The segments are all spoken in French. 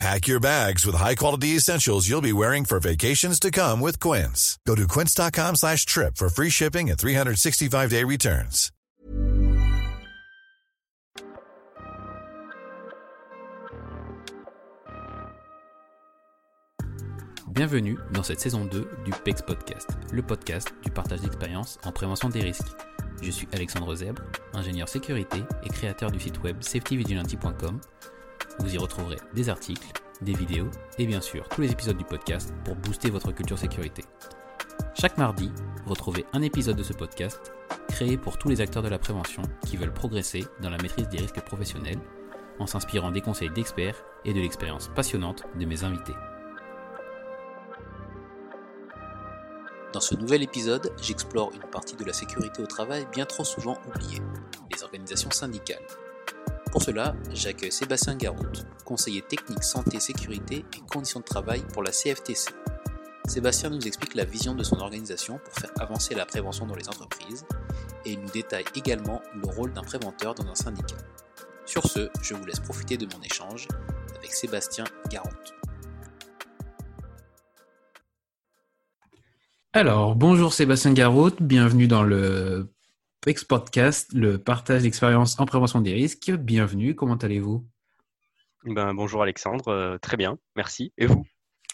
Pack your bags with high-quality essentials you'll be wearing for vacations to come with Quince. Go to quince.com slash trip for free shipping and 365-day returns. Bienvenue dans cette saison 2 du PEX Podcast, le podcast du partage d'expérience en prévention des risques. Je suis Alexandre Zèbre, ingénieur sécurité et créateur du site web safetyvigilante.com. Vous y retrouverez des articles, des vidéos et bien sûr tous les épisodes du podcast pour booster votre culture sécurité. Chaque mardi, retrouvez un épisode de ce podcast créé pour tous les acteurs de la prévention qui veulent progresser dans la maîtrise des risques professionnels en s'inspirant des conseils d'experts et de l'expérience passionnante de mes invités. Dans ce nouvel épisode, j'explore une partie de la sécurité au travail bien trop souvent oubliée, les organisations syndicales. Pour cela, j'accueille Sébastien Garout, conseiller technique santé, sécurité et conditions de travail pour la CFTC. Sébastien nous explique la vision de son organisation pour faire avancer la prévention dans les entreprises et nous détaille également le rôle d'un préventeur dans un syndicat. Sur ce, je vous laisse profiter de mon échange avec Sébastien Garout. Alors, bonjour Sébastien Garout, bienvenue dans le PEX Podcast, le partage d'expérience en prévention des risques. Bienvenue, comment allez-vous? Ben, Bonjour Alexandre, euh, très bien, merci. Et vous?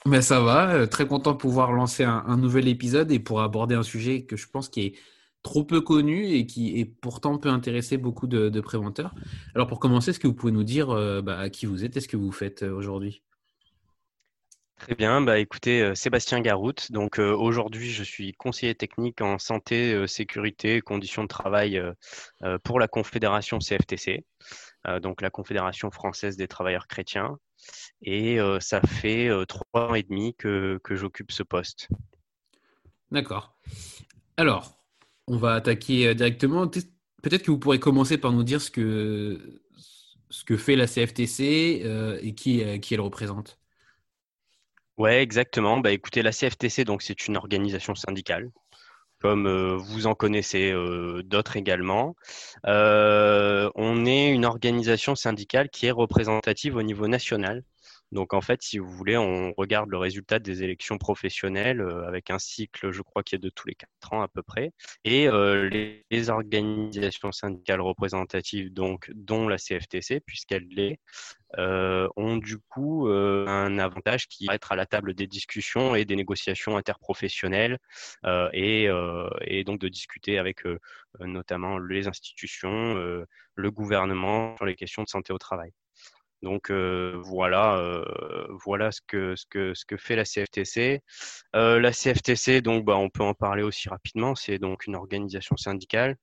Ben, Ça va, euh, très content de pouvoir lancer un, nouvel épisode et pour aborder un sujet que je pense qui est trop peu connu et qui est pourtant peut intéresser beaucoup de, préventeurs. Alors pour commencer, est-ce que vous pouvez nous dire euh, bah, qui vous êtes? Et ce que vous faites aujourd'hui? Très bien, bah écoutez, euh, Sébastien Garout. Donc euh, aujourd'hui, je suis conseiller technique en santé, euh, sécurité conditions de travail pour la Confédération CFTC, donc la Confédération française des travailleurs chrétiens. Et ça fait trois ans et demi que, que j'occupe ce poste. D'accord. Alors, on va attaquer directement. Peut-être que vous pourrez commencer par nous dire ce que, ce que fait la CFTC et qui, qui elle représente. Ouais, exactement. Bah, écoutez, la CFTC, donc c'est une organisation syndicale, comme euh, vous en connaissez euh, d'autres également. Euh, on est une organisation syndicale qui est représentative au niveau national. Donc en fait, si vous voulez, on regarde le résultat des élections professionnelles euh, avec un cycle, je crois, qui est de tous les quatre ans à peu près. Et euh, les, organisations syndicales représentatives, donc dont la CFTC, puisqu'elle l'est, euh, ont du coup un avantage qui va être à la table des discussions et des négociations interprofessionnelles et, et, donc de discuter avec notamment les institutions, le gouvernement sur les questions de santé au travail. Donc euh, voilà, euh, voilà ce que, ce, que, ce que fait la CFTC. Euh, la CFTC, donc bah, on peut en parler aussi rapidement. C'est donc une organisation syndicale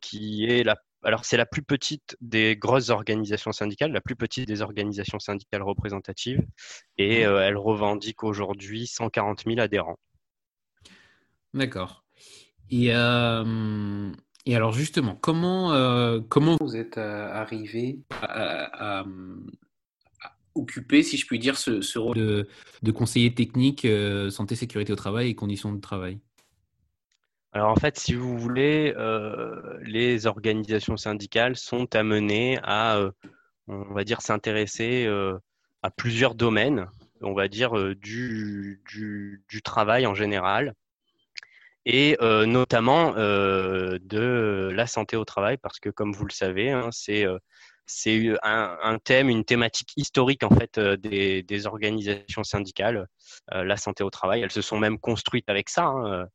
qui est la alors c'est la plus petite des grosses organisations syndicales, la plus petite des organisations syndicales représentatives, et mmh. elle revendique aujourd'hui 140 000 adhérents. D'accord. Et, et, alors justement, comment, comment vous êtes arrivé à, occuper, si je puis dire, ce, rôle de, conseiller technique euh, santé, sécurité au travail et conditions de travail? Alors en fait, si vous voulez, euh, les organisations syndicales sont amenées à, euh, on va dire, s'intéresser à plusieurs domaines, on va dire, du, du, travail en général, et notamment de la santé au travail, parce que comme vous le savez, hein, c'est c'est un, thème, une thématique historique en fait euh, des, organisations syndicales, euh, la santé au travail. Elles se sont même construites avec ça. Hein,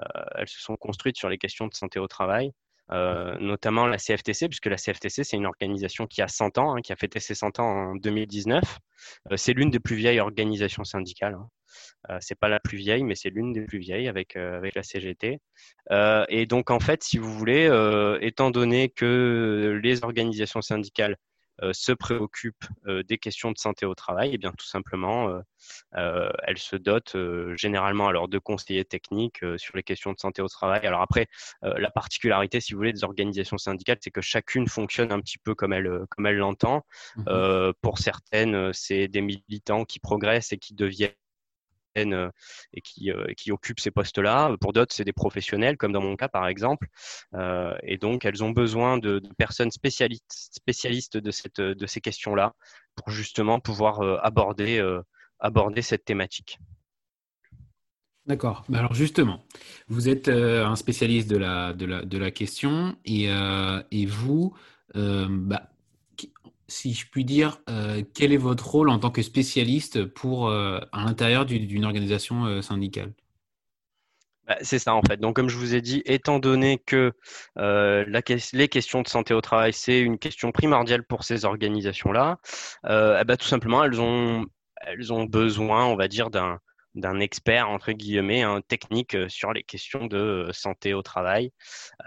euh, elles se sont construites sur les questions de santé au travail. notamment la CFTC, puisque la CFTC, c'est une organisation qui a 100 ans, hein, qui a fêté ses 100 ans en 2019. c'est l'une des plus vieilles organisations syndicales. Euh, c'est pas la plus vieille, mais c'est l'une des plus vieilles avec, euh, avec la CGT. Euh, et donc, en fait, si vous voulez, étant donné que les organisations syndicales se préoccupe des questions de santé au travail, et eh bien tout simplement, elle se dote généralement alors de conseillers techniques sur les questions de santé au travail. Alors après, la particularité, si vous voulez, des organisations syndicales, c'est que chacune fonctionne un petit peu comme elle comme elle l'entend. Mmh pour certaines, c'est des militants qui progressent et qui deviennent euh, et qui, euh, qui occupent ces postes-là. Pour d'autres, c'est des professionnels, comme dans mon cas par exemple. Euh, et donc, elles ont besoin de, personnes spécialistes, de, ces questions-là pour justement pouvoir aborder, cette thématique. D'accord. Alors justement, vous êtes un spécialiste de la, question et, et vous, bah, si je puis dire, euh, quel est votre rôle en tant que spécialiste pour, euh, à l'intérieur d'une organisation euh, syndicale? Bah, c'est ça en fait. Donc comme je vous ai dit, étant donné que les questions de santé au travail, c'est une question primordiale pour ces organisations-là, eh ben, tout simplement, elles ont, besoin, on va dire, d'un expert entre guillemets un technique sur les questions de santé au travail.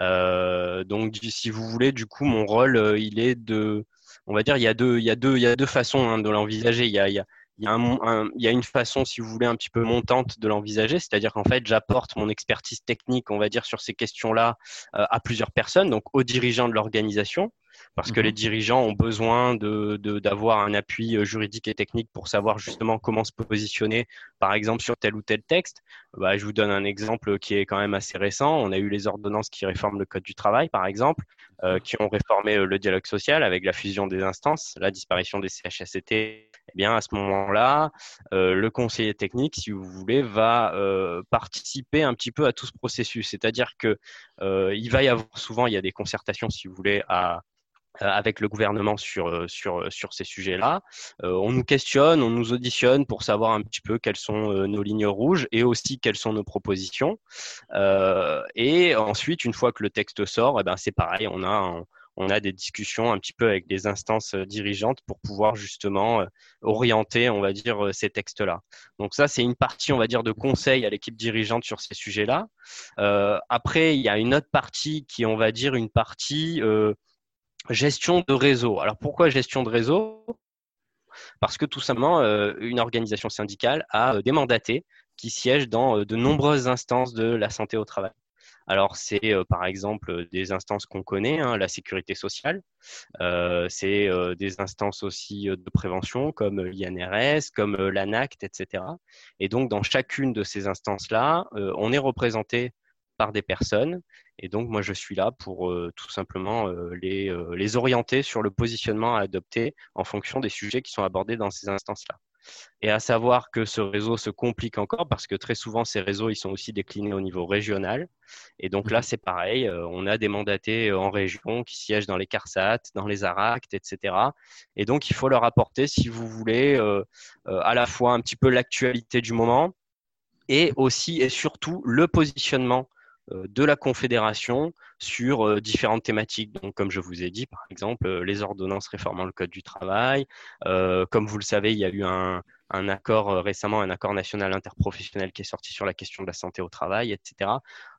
donc si vous voulez, du coup, mon rôle, il est de on va dire, il y a deux, il y a deux, il y a deux façons hein, de l'envisager. Il y a, il y a il y, a un, il y, a une façon, si vous voulez, un petit peu montante de l'envisager, c'est-à-dire qu'en fait, j'apporte mon expertise technique, on va dire, sur ces questions-là euh, à plusieurs personnes, donc aux dirigeants de l'organisation, parce que les mhm. dirigeants ont besoin de, d'avoir un appui euh, juridique et technique pour savoir justement comment se positionner, par exemple, sur tel ou tel texte. Bah, je vous donne un exemple qui est quand même assez récent. On a eu les ordonnances qui réforment le Code du travail, par exemple, euh, qui ont réformé euh, le dialogue social avec la fusion des instances, la disparition des CHSCT. Eh bien, à ce moment-là, le conseiller technique, si vous voulez, va participer un petit peu à tout ce processus. C'est-à-dire que il va y avoir souvent, il y a des concertations, si vous voulez, à euh, avec le gouvernement sur, euh, sur, euh, sur ces sujets-là. on nous questionne, on nous auditionne pour savoir un petit peu quelles sont nos lignes rouges et aussi quelles sont nos propositions. et ensuite, une fois que le texte sort, eh ben, c'est pareil, on a, on a des discussions un petit peu avec des instances dirigeantes pour pouvoir justement orienter, on va dire, ces textes-là. Donc ça, c'est une partie, on va dire, de conseil à l'équipe dirigeante sur ces sujets-là. après, il y a une autre partie qui, on va dire, une partie gestion de réseau. Alors pourquoi gestion de réseau? Parce que tout simplement, euh, une organisation syndicale a euh, des mandatés qui siègent dans euh, de nombreuses instances de la santé au travail. Alors, c'est par exemple des instances qu'on connaît, hein, la sécurité sociale. c'est des instances aussi de prévention comme l'INRS, comme l'ANACT, etc. Et donc, dans chacune de ces instances-là, on est représenté par des personnes. Et donc, moi, je suis là pour euh, tout simplement euh, les, euh, les orienter sur le positionnement à adopter en fonction des sujets qui sont abordés dans ces instances-là. Et à savoir que ce réseau se complique encore parce que très souvent, ces réseaux, ils sont aussi déclinés au niveau régional. Et donc là, mhm. c'est pareil, on a des mandatés en région qui siègent dans les CARSAT, dans les ARACT, etc. Et donc, il faut leur apporter, si vous voulez, à la fois un petit peu l'actualité du moment et aussi et surtout le positionnement de la Confédération sur euh, différentes thématiques. Donc, comme je vous ai dit, par exemple, euh, les ordonnances réformant le Code du travail. comme vous le savez, il y a eu un, accord récemment, un accord national interprofessionnel qui est sorti sur la question de la santé au travail, etc.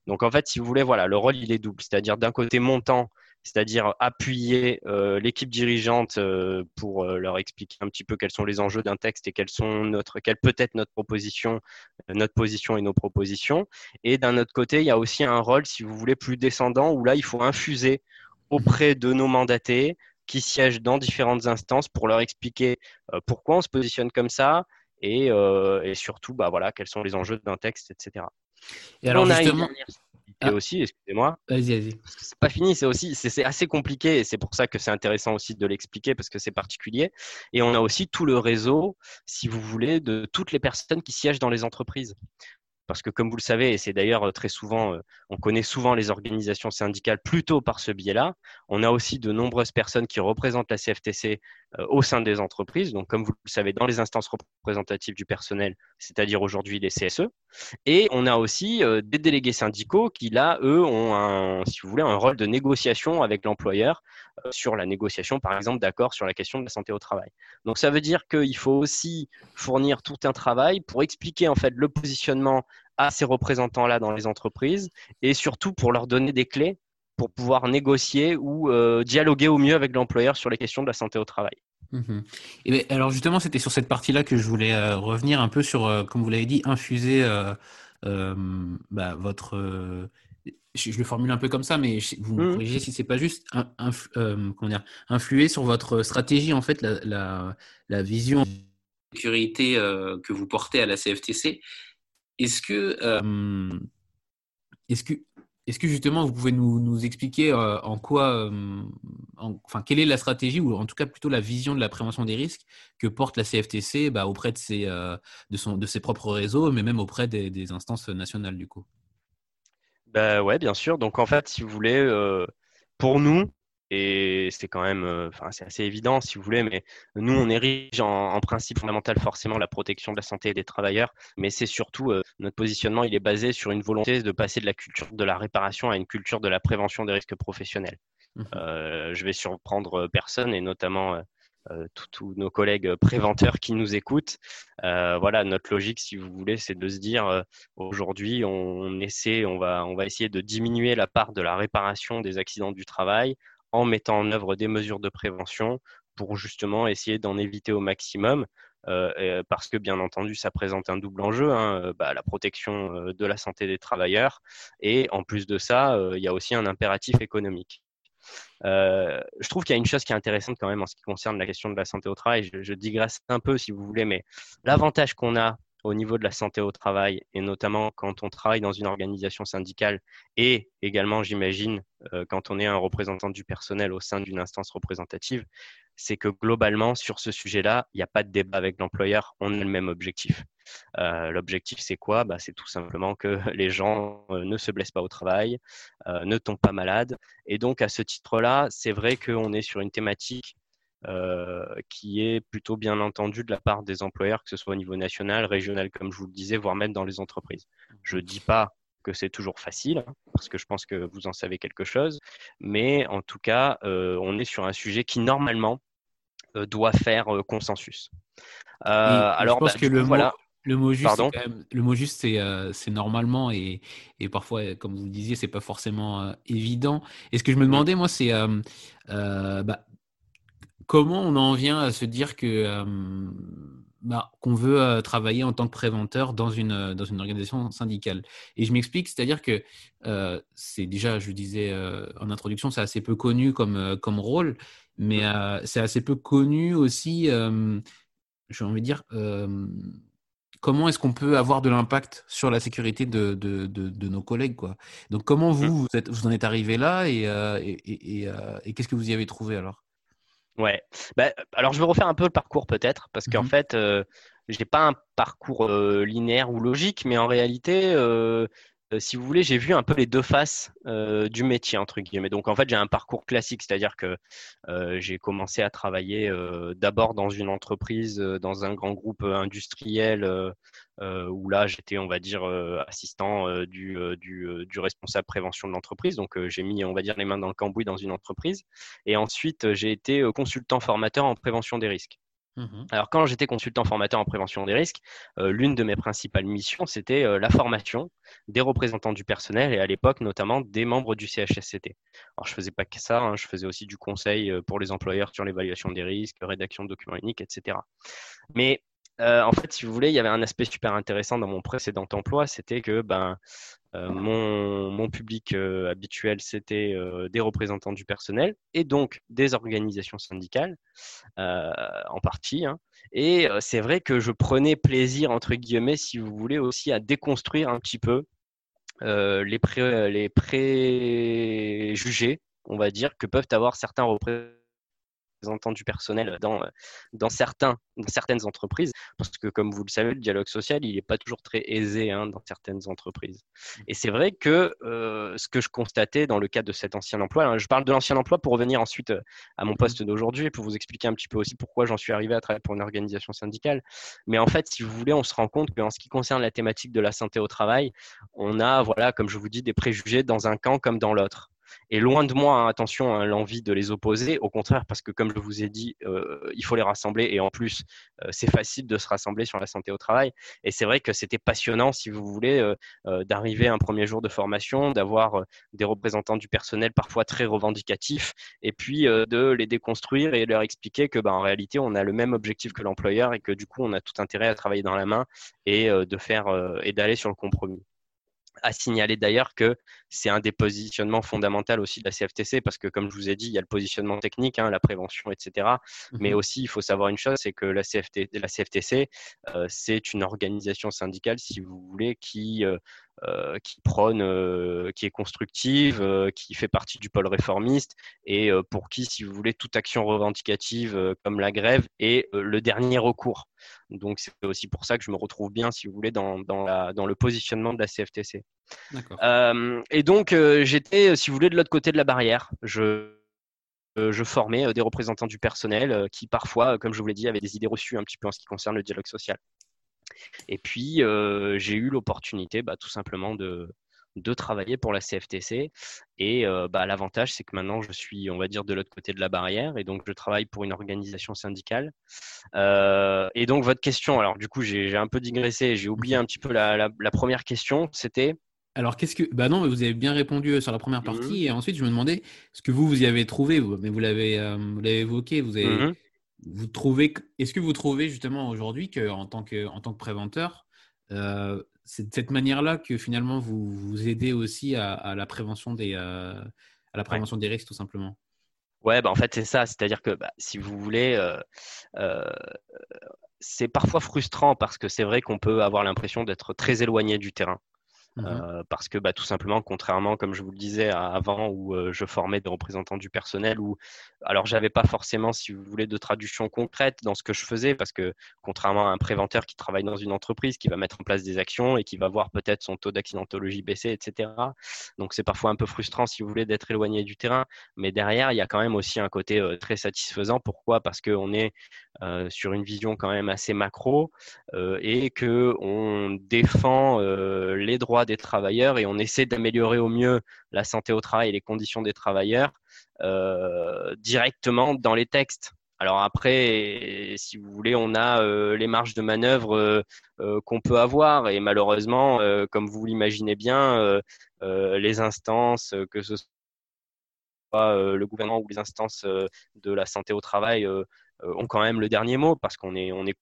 Donc, en fait, si vous voulez, voilà, le rôle, il est double. C'est-à-dire, d'un côté, montant c'est-à-dire appuyer euh, l'équipe dirigeante euh, pour euh, leur expliquer un petit peu quels sont les enjeux d'un texte et quelles sont notre, quelle peut être notre proposition, notre position et nos propositions. Et d'un autre côté, il y a aussi un rôle, si vous voulez, plus descendant où là, il faut infuser auprès de nos mandatés qui siègent dans différentes instances pour leur expliquer pourquoi on se positionne comme ça et, et surtout, bah voilà, quels sont les enjeux d'un texte, etc. Et alors justement, ah. aussi, excusez-moi. Vas-y, vas-y. C'est pas fini, c'est aussi, c'est assez compliqué et c'est pour ça que c'est intéressant aussi de l'expliquer parce que c'est particulier. Et on a aussi tout le réseau, si vous voulez, de toutes les personnes qui siègent dans les entreprises. Parce que comme vous le savez, et c'est d'ailleurs euh, très souvent, euh, on connaît souvent les organisations syndicales plutôt par ce biais-là, on a aussi de nombreuses personnes qui représentent la CFTC au sein des entreprises. Donc comme vous le savez, dans les instances représentatives du personnel, c'est-à-dire aujourd'hui les CSE. Et on a aussi des délégués syndicaux qui, là, eux, ont un, rôle de négociation avec l'employeur sur la négociation, par exemple, d'accord sur la question de la santé au travail. Donc ça veut dire qu'il faut aussi fournir tout un travail pour expliquer en fait le positionnement à ces représentants-là dans les entreprises et surtout pour leur donner des clés pour pouvoir négocier ou dialoguer au mieux avec l'employeur sur les questions de la santé au travail. Mmh et ben, alors justement, c'était sur cette partie-là que je voulais revenir un peu sur, comme vous l'avez dit, infuser bah, votre je, le formule un peu comme ça, mais vous me mmh. corrigez si c'est pas juste, euh, comment dire, influer sur votre stratégie, en fait, la, la, vision de sécurité euh, que vous portez à la CFTC. Est-ce que, euh, est-ce que, est-ce que justement vous pouvez nous, expliquer en quoi, enfin, quelle est la stratégie ou en tout cas plutôt la vision de la prévention des risques que porte la CFTC bah, auprès de ses, de, ses propres réseaux, mais même auprès des, instances nationales du coup? Bah ouais, bien sûr. Donc en fait, si vous voulez, euh, pour nous, et c'est quand même, euh, enfin c'est assez évident si vous voulez, mais nous on érige en, en, principe fondamental forcément la protection de la santé des travailleurs, mais c'est surtout euh, notre positionnement, il est basé sur une volonté de passer de la culture de la réparation à une culture de la prévention des risques professionnels. Mmh je vais surprendre personne et notamment euh, tous nos collègues préventeurs qui nous écoutent. Euh, voilà, notre logique, si vous voulez, c'est de se dire euh, aujourd'hui, on, essaie, on va, on va essayer de diminuer la part de la réparation des accidents du travail en mettant en œuvre des mesures de prévention pour justement essayer d'en éviter au maximum. parce que bien entendu, ça présente un double enjeu, hein, bah, la protection de la santé des travailleurs, et en plus de ça, il y a aussi un impératif économique. Euh, je trouve qu'il y a une chose qui est intéressante quand même en ce qui concerne la question de la santé au travail. Je digresse un peu si vous voulez, mais l'avantage qu'on a au niveau de la santé au travail, et notamment quand on travaille dans une organisation syndicale, et également, j'imagine, euh, quand on est un représentant du personnel au sein d'une instance représentative, c'est que globalement, sur ce sujet-là, il n'y a pas de débat avec l'employeur, on a le même objectif. Euh, l'objectif, c'est quoi? Bah, C'est tout simplement que les gens euh, ne se blessent pas au travail, ne tombent pas malades. Et donc, à ce titre-là, c'est vrai qu'on est sur une thématique euh, qui est plutôt bien entendu de la part des employeurs, que ce soit au niveau national, régional, comme je vous le disais, voire même dans les entreprises. Je ne dis pas que c'est toujours facile, hein, parce que je pense que vous en savez quelque chose, mais en tout cas, euh, on est sur un sujet qui normalement euh, doit faire consensus. alors, je pense bah, que le voilà. Le mot juste, le mot juste, c'est normalement et, et, parfois, comme vous le disiez, c'est pas forcément évident. Et ce que je me mmh. demandais, moi, c'est bah, comment on en vient à se dire que euh, bah, qu'on veut euh, travailler en tant que préventeur dans une, euh, dans une organisation syndicale? Et je m'explique, c'est-à-dire que c'est déjà, je le disais en introduction, c'est assez peu connu comme, comme rôle, mais c'est assez peu connu aussi, j'ai envie de dire, comment est-ce qu'on peut avoir de l'impact sur la sécurité de, de, de, nos collègues quoi? Donc comment vous, mmh. vous, êtes, vous en êtes arrivé là et, et, et qu'est-ce que vous y avez trouvé alors? Ouais. Bah, alors, je vais refaire un peu le parcours peut-être, parce qu'en mmh fait, euh, je n'ai pas un parcours euh, linéaire ou logique, mais en réalité, euh, si vous voulez, j'ai vu un peu les deux faces du métier, entre guillemets. Donc, en fait, j'ai un parcours classique, c'est-à-dire que j'ai commencé à travailler d'abord dans une entreprise, dans un grand groupe industriel euh, où là j'étais, on va dire, euh, assistant euh, du, du, du, responsable prévention de l'entreprise. Donc j'ai mis, on va dire, les mains dans le cambouis dans une entreprise. Et ensuite, j'ai été consultant formateur en prévention des risques. Mmh Alors, quand j'étais consultant formateur en prévention des risques, l'une de mes principales missions, c'était la formation des représentants du personnel et à l'époque, notamment des membres du CHSCT. Alors, je faisais pas que ça, hein, je faisais aussi du conseil pour les employeurs sur l'évaluation des risques, rédaction de documents uniques, etc. Mais euh, en fait, si vous voulez, il y avait un aspect super intéressant dans mon précédent emploi, c'était que ben, euh, mon, public euh, habituel, c'était des représentants du personnel et donc des organisations syndicales en partie. Hein. Et c'est vrai que je prenais plaisir, entre guillemets, si vous voulez, aussi à déconstruire un petit peu les, les préjugés, on va dire, que peuvent avoir certains représentants représentants du personnel dans, dans, certains, dans certaines entreprises, parce que comme vous le savez, le dialogue social, il n'est pas toujours très aisé hein, dans certaines entreprises. Et c'est vrai que euh, ce que je constatais dans le cadre de cet ancien emploi, hein, je parle de l'ancien emploi pour revenir ensuite euh, à mon poste d'aujourd'hui et pour vous expliquer un petit peu aussi pourquoi j'en suis arrivé à travailler pour une organisation syndicale. Mais en fait, si vous voulez, on se rend compte qu'en ce qui concerne la thématique de la santé au travail, on a, voilà, comme je vous dis, des préjugés dans un camp comme dans l'autre. Et loin de moi, hein, attention, hein, l'envie de les opposer. Au contraire, parce que comme je vous ai dit, il faut les rassembler. Et en plus, c'est facile de se rassembler sur la santé au travail. Et c'est vrai que c'était passionnant, si vous voulez, d'arriver un premier jour de formation, d'avoir des représentants du personnel parfois très revendicatifs, et puis de les déconstruire et leur expliquer que, bah, en réalité, on a le même objectif que l'employeur et que du coup, on a tout intérêt à travailler dans la main et de faire et d'aller sur le compromis à signaler d'ailleurs que c'est un des positionnements fondamentaux aussi de la CFTC parce que, comme je vous ai dit, il y a le positionnement technique, hein, la prévention, etc. Mais mmh aussi, il faut savoir une chose, c'est que la, la CFTC, euh, c'est une organisation syndicale, si vous voulez, qui euh, euh, qui prône, euh, qui est constructive, qui fait partie du pôle réformiste et pour qui, si vous voulez, toute action revendicative comme la grève est le dernier recours. Donc c'est aussi pour ça que je me retrouve bien, si vous voulez, dans, dans, la, dans le positionnement de la CFTC. et donc j'étais, si vous voulez, de l'autre côté de la barrière. Je, je formais des représentants du personnel qui parfois, comme je vous l'ai dit, avaient des idées reçues un petit peu en ce qui concerne le dialogue social. Et puis, euh, j'ai eu l'opportunité bah, tout simplement de, de travailler pour la CFTC. Et euh, bah, l'avantage, c'est que maintenant, je suis, on va dire, de l'autre côté de la barrière. Et donc, je travaille pour une organisation syndicale. Euh, et donc, votre question, alors du coup, j'ai un peu digressé. J'ai oublié un petit peu la, la, première question. C'était? Alors, qu'est-ce que. Bah non, vous avez bien répondu sur la première mmh partie. Et ensuite, je me demandais ce que vous, vous y avez trouvé. Mais vous l'avez évoqué. Vous avez, mmh vous trouvez, est-ce que vous trouvez justement aujourd'hui qu'en tant que, en tant que préventeur, euh, c'est de cette manière-là que finalement vous, vous aidez aussi à, la prévention des, euh, à la prévention des risques tout simplement. Ouais, bah en fait c'est ça, c'est-à-dire que bah, si vous voulez, euh, c'est parfois frustrant parce que c'est vrai qu'on peut avoir l'impression d'être très éloigné du terrain. Mmh euh, parce que bah, tout simplement, contrairement, comme je vous le disais avant, où euh, je formais des représentants du personnel, où alors j'avais pas forcément, si vous voulez, de traduction concrète dans ce que je faisais, parce que contrairement à un préventeur qui travaille dans une entreprise, qui va mettre en place des actions et qui va voir peut-être son taux d'accidentologie baisser, etc. Donc c'est parfois un peu frustrant, si vous voulez, d'être éloigné du terrain, mais derrière, il y a quand même aussi un côté euh, très satisfaisant. Pourquoi? Parce qu'on est sur une vision quand même assez macro et que on défend les droits des travailleurs et on essaie d'améliorer au mieux la santé au travail et les conditions des travailleurs euh, directement dans les textes. Alors après, si vous voulez, on a euh, les marges de manœuvre euh, qu'on peut avoir et malheureusement, comme vous l'imaginez bien, les instances, que ce soit le gouvernement ou les instances de la santé au travail, ont quand même le dernier mot parce qu'on est, on est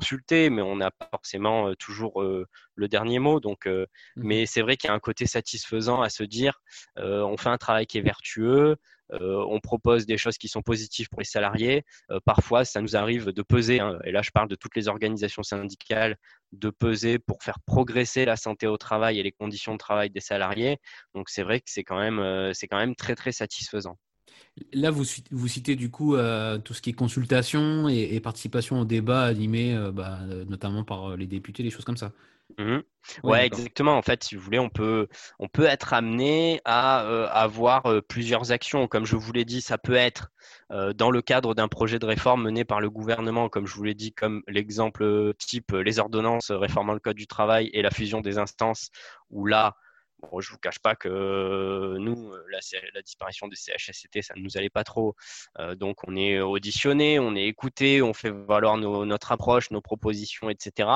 consulter, mais on n'a pas forcément euh, toujours euh, le dernier mot. Donc, euh, mmh mais c'est vrai qu'il y a un côté satisfaisant à se dire, on fait un travail qui est vertueux, on propose des choses qui sont positives pour les salariés. parfois, ça nous arrive de peser, hein, et là je parle de toutes les organisations syndicales, de peser pour faire progresser la santé au travail et les conditions de travail des salariés. Donc c'est vrai que c'est quand même, c'est quand même très très satisfaisant. Là, vous, vous citez du coup euh, tout ce qui est consultation et, participation au débat animé, euh, bah, euh, notamment par les députés, des choses comme ça. Mmh ouais, exactement. En fait, si vous voulez, on peut, on peut être amené à avoir plusieurs actions. Comme je vous l'ai dit, ça peut être dans le cadre d'un projet de réforme mené par le gouvernement, comme je vous l'ai dit, comme l'exemple type les ordonnances réformant le code du travail et la fusion des instances, où là, Bon, je vous cache pas que nous, la, la disparition des CHSCT, ça ne nous allait pas trop. Euh, donc, on est auditionné, on est écouté, on fait valoir notre approche, nos propositions, etc.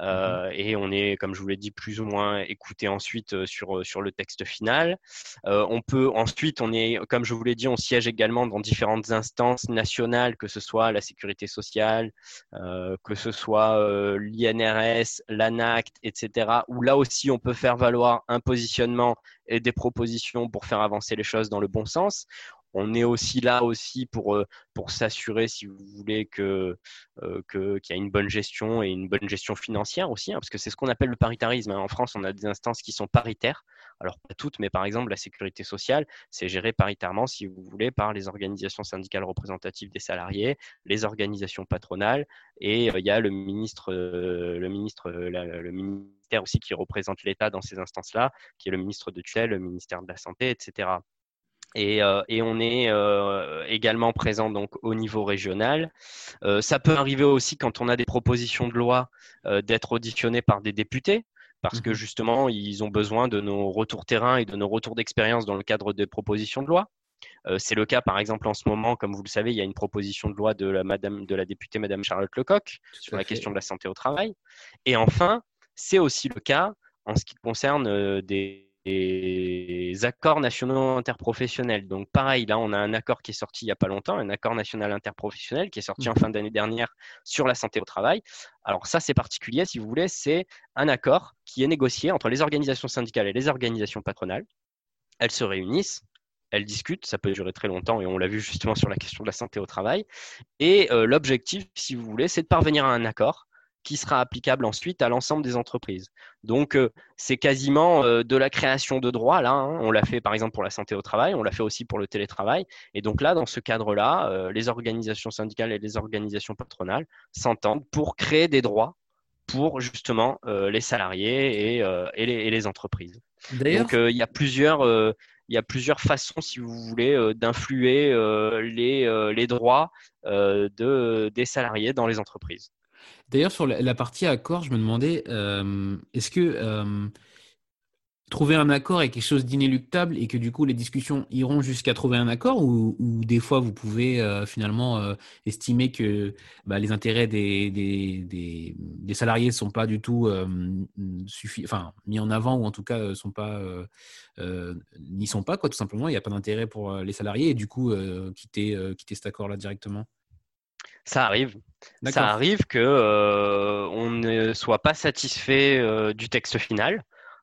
Euh, mmh et on est, comme je vous l'ai dit, plus ou moins écouté ensuite euh, sur, sur le texte final. on peut ensuite, on est, comme je vous l'ai dit, on siège également dans différentes instances nationales, que ce soit la sécurité sociale, que ce soit l'INRS, l'ANACT, etc. Où là aussi, on peut faire valoir un peu positionnement et des propositions pour faire avancer les choses dans le bon sens. On est aussi là aussi pour, euh, pour s'assurer, si vous voulez, que, euh, qu'il y a une bonne gestion et une bonne gestion financière aussi, hein, parce que c'est ce qu'on appelle le paritarisme. Hein. En France, on a des instances qui sont paritaires. Alors, pas toutes, mais par exemple, la sécurité sociale, c'est géré paritairement, si vous voulez, par les organisations syndicales représentatives des salariés, les organisations patronales, et euh, il y a le ministre, le ministre, le ministère aussi qui représente l'État dans ces instances-là, qui est le ministre de tutelle, le ministère de la Santé, etc. Euh, et, on est euh, également présent donc au niveau régional. Euh, ça peut arriver aussi quand on a des propositions de loi d'être auditionné par des députés parce que Mhm. justement, ils ont besoin de nos retours terrain et de nos retours d'expérience dans le cadre des propositions de loi. Euh, c'est le cas, par exemple, en ce moment, comme vous le savez, il y a une proposition de loi de la, madame, de la députée Madame Charlotte Lecoq sur la question de la santé au travail. Et enfin, c'est aussi le cas en ce qui concerne euh, des, des accords nationaux interprofessionnels. Donc, pareil, là, on a un accord qui est sorti il n'y a pas longtemps, un accord national interprofessionnel qui est sorti en fin d'année dernière sur la santé au travail. Alors, ça, c'est particulier, si vous voulez, c'est un accord qui est négocié entre les organisations syndicales et les organisations patronales. Elles se réunissent, elles discutent, ça peut durer très longtemps et on l'a vu justement sur la question de la santé au travail. Et euh, l'objectif, si vous voulez, c'est de parvenir à un accord qui sera applicable ensuite à l'ensemble des entreprises. Donc, euh, c'est quasiment euh, de la création de droits, là. hein. On l'a fait par exemple pour la santé au travail, on l'a fait aussi pour le télétravail. Et donc là, dans ce cadre-là, euh, les organisations syndicales et les organisations patronales s'entendent pour créer des droits pour justement les salariés et, et, les, et les entreprises. Donc, il y a plusieurs, il y a plusieurs façons, si vous voulez, euh, d'influer euh, les, euh, les droits de, des salariés dans les entreprises. D'ailleurs, sur la, partie accord, je me demandais, euh, est-ce que euh, trouver un accord est quelque chose d'inéluctable et que du coup les discussions iront jusqu'à trouver un accord ou, des fois vous pouvez euh, finalement estimer que bah, les intérêts des, salariés ne sont pas du tout mis en avant ou en tout cas sont pas n'y sont pas quoi tout simplement il n'y a pas d'intérêt pour les salariés et du coup quitter, quitter cet accord là directement Ça arrive. Ça arrive que euh, on ne soit pas satisfait euh, du texte final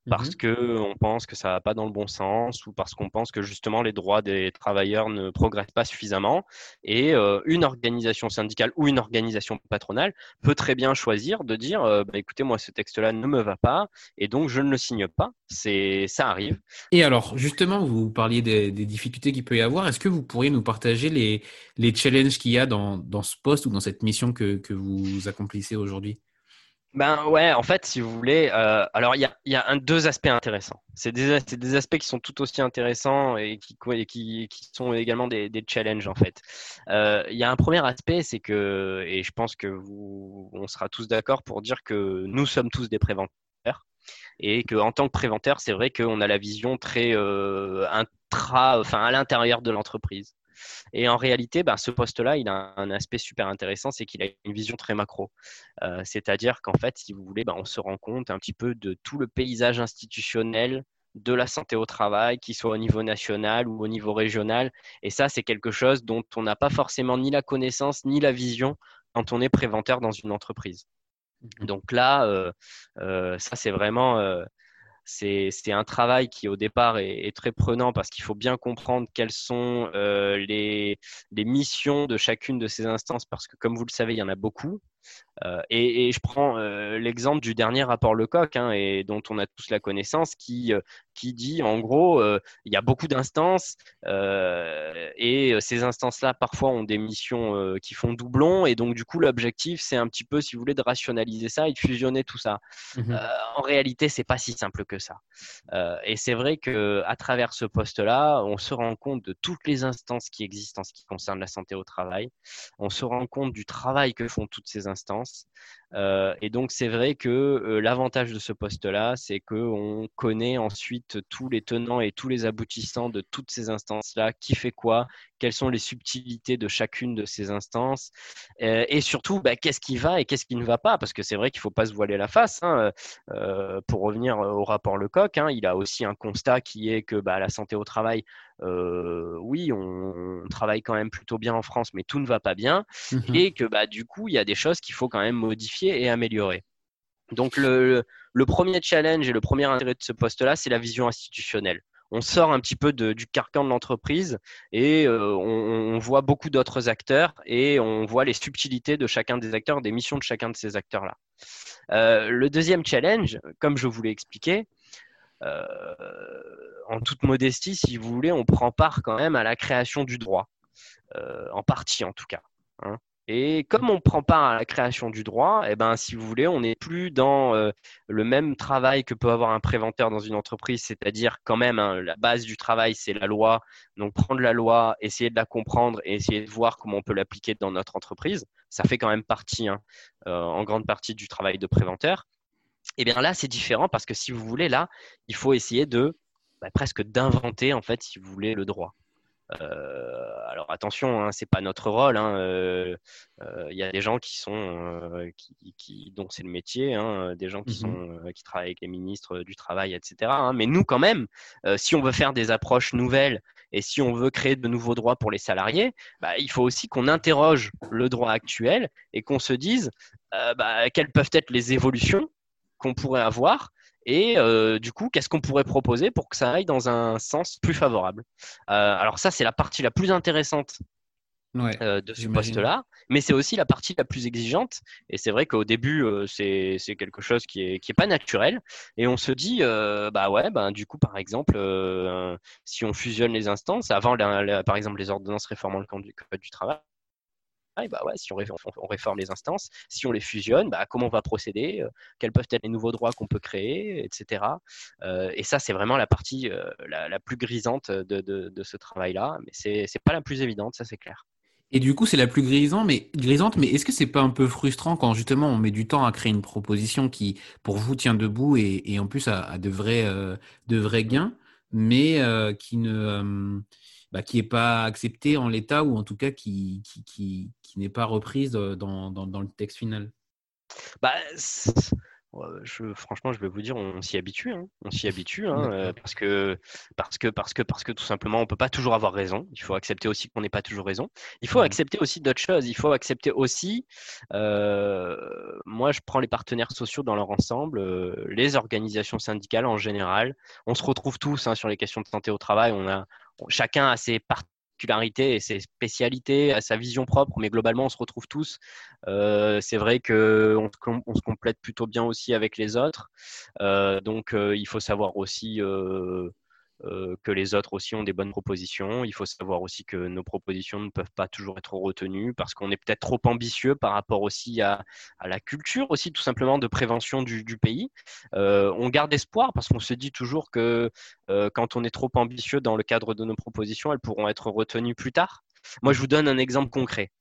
parce Mhm. que on pense que ça va pas dans le bon sens ou parce qu'on pense que justement les droits des travailleurs ne progressent pas suffisamment. Et euh, une organisation syndicale ou une organisation patronale peut très bien choisir de dire euh, bah, écoutez, moi ce texte-là ne me va pas et donc je ne le signe pas. C'est ça arrive. Et alors, justement, vous parliez des, des difficultés qu'il peut y avoir. Est-ce que vous pourriez nous partager les, les challenges qu'il y a dans, dans ce poste ou dans cette mission que, que vous accomplissez aujourd'hui? Ben ouais, en fait, si vous voulez, euh, alors il y a, un, deux aspects intéressants. C'est des, des aspects qui sont tout aussi intéressants et qui, sont également des, challenges en fait. Euh, il y a un premier aspect, c'est que, et je pense que vous, on sera tous d'accord pour dire que nous sommes tous des préventeurs et que en tant que préventeur, c'est vrai qu'on a la vision très euh, intra, enfin à l'intérieur de l'entreprise. Et en réalité, ben, ce poste-là, il a un aspect super intéressant, c'est qu'il a une vision très macro. Euh, C'est-à-dire qu'en fait, si vous voulez, ben, on se rend compte un petit peu de tout le paysage institutionnel de la santé au travail, qu'il soit au niveau national ou au niveau régional. Et ça, c'est quelque chose dont on n'a pas forcément ni la connaissance ni la vision quand on est préventeur dans une entreprise. Donc là, euh, euh, ça, c'est vraiment... Euh, c'est un travail qui au départ est, très prenant parce qu'il faut bien comprendre quelles sont euh, les, missions de chacune de ces instances parce que comme vous le savez, il y en a beaucoup. Euh, et, et, je prends euh, l'exemple du dernier rapport Lecoq hein, et dont on a tous la connaissance qui, euh, qui dit en gros il y a beaucoup d'instances et ces instances-là parfois ont des missions qui font doublon et donc du coup l'objectif c'est un petit peu si vous voulez de rationaliser ça et de fusionner tout ça. Mmh. en réalité c'est pas si simple que ça. Et c'est vrai que à travers ce poste-là, on se rend compte de toutes les instances qui existent en ce qui concerne la santé au travail. On se rend compte du travail que font toutes ces instances. Euh, et donc c'est vrai que euh, l'avantage de ce poste-là, c'est qu'on connaît ensuite tous les tenants et tous les aboutissants de toutes ces instances-là, qui fait quoi, quelles sont les subtilités de chacune de ces instances, euh, et surtout bah, qu'est-ce qui va et qu'est-ce qui ne va pas, parce que c'est vrai qu'il ne faut pas se voiler la face. Hein. pour revenir au rapport Lecoq, hein, il a aussi un constat qui est que bah, la santé au travail, euh, oui, on, on, travaille quand même plutôt bien en France, mais tout ne va pas bien, mmh. et que bah, du coup, il y a des choses qu'il faut quand même modifier et améliorer. Donc le, premier challenge et le premier intérêt de ce poste-là, c'est la vision institutionnelle. On sort un petit peu du carcan de l'entreprise et euh, on, voit beaucoup d'autres acteurs et on voit les subtilités de chacun des acteurs, des missions de chacun de ces acteurs-là. Euh, le deuxième challenge, comme je vous l'ai expliqué, euh, en toute modestie, si vous voulez, on prend part quand même à la création du droit, en partie en tout cas. Hein. Et comme on prend part à la création du droit, eh ben, si vous voulez, on n'est plus dans euh, le même travail que peut avoir un préventeur dans une entreprise, c'est-à-dire quand même hein, la base du travail, c'est la loi. Donc prendre la loi, essayer de la comprendre et essayer de voir comment on peut l'appliquer dans notre entreprise, ça fait quand même partie, hein, euh, en grande partie du travail de préventeur. Et eh bien là, c'est différent parce que si vous voulez, là, il faut essayer de bah, presque d'inventer, en fait, si vous voulez, le droit. Euh, alors attention, hein, c'est pas notre rôle. Il hein, euh, euh, y a des gens qui sont, qui, dont c'est le métier, hein, des gens qui mmh sont, qui travaillent avec les ministres du travail, etc. Mais nous, quand même, si on veut faire des approches nouvelles et si on veut créer de nouveaux droits pour les salariés, bah, il faut aussi qu'on interroge le droit actuel et qu'on se dise bah, quelles peuvent être les évolutions qu'on pourrait avoir et euh, du coup, qu'est-ce qu'on pourrait proposer pour que ça aille dans un sens plus favorable? Euh, Alors ça, c'est la partie la plus intéressante euh, de ce poste-là, mais c'est aussi la partie la plus exigeante. Et c'est vrai qu'au début, c'est quelque chose qui n'est qui est pas naturel. Et on se dit, bah ouais, bah, du coup, par exemple, si on fusionne les instances, avant, par exemple, les ordonnances réformant le code du travail, bah ouais, si on, réforme les instances, si on les fusionne, bah, comment on va procéder, euh, quels peuvent être les nouveaux droits qu'on peut créer, etc. Euh, et ça, c'est vraiment la partie euh, la, plus grisante de, ce travail-là, mais c'est n'est pas la plus évidente, ça c'est clair. Et du coup, c'est la plus grisante, mais, grisante, mais est-ce que c'est pas un peu frustrant quand justement on met du temps à créer une proposition qui, pour vous, tient debout et, en plus a, de, vrais, de vrais gains, mais qui ne bah, qui n'est pas acceptée en l'état ou en tout cas qui, n'est pas reprise dans, dans, dans, le texte final? Bah, je, franchement, je vais vous dire, on, s'y habitue. Hein. On s'y habitue hein, euh, parce, que, parce, que, parce, que, parce que tout simplement, on ne peut pas toujours avoir raison. Il faut accepter aussi qu'on n'ait pas toujours raison. Il faut accepter aussi d'autres choses. Il faut accepter aussi, euh, moi, je prends les partenaires sociaux dans leur ensemble, euh, les organisations syndicales en général. On se retrouve tous hein, sur les questions de santé au travail. On a, chacun a ses et ses spécialités, a sa vision propre, mais globalement, on se retrouve tous. Euh, c'est vrai qu'on on se complète plutôt bien aussi avec les autres. Euh, donc, euh, il faut savoir aussi euh, que les autres aussi ont des bonnes propositions. Il faut savoir aussi que nos propositions ne peuvent pas toujours être retenues parce qu'on est peut-être trop ambitieux par rapport aussi à, la culture aussi tout simplement de prévention du, pays. Euh, on garde espoir parce qu'on se dit toujours que euh, quand on est trop ambitieux dans le cadre de nos propositions, elles pourront être retenues plus tard. Moi, je vous donne un exemple concret.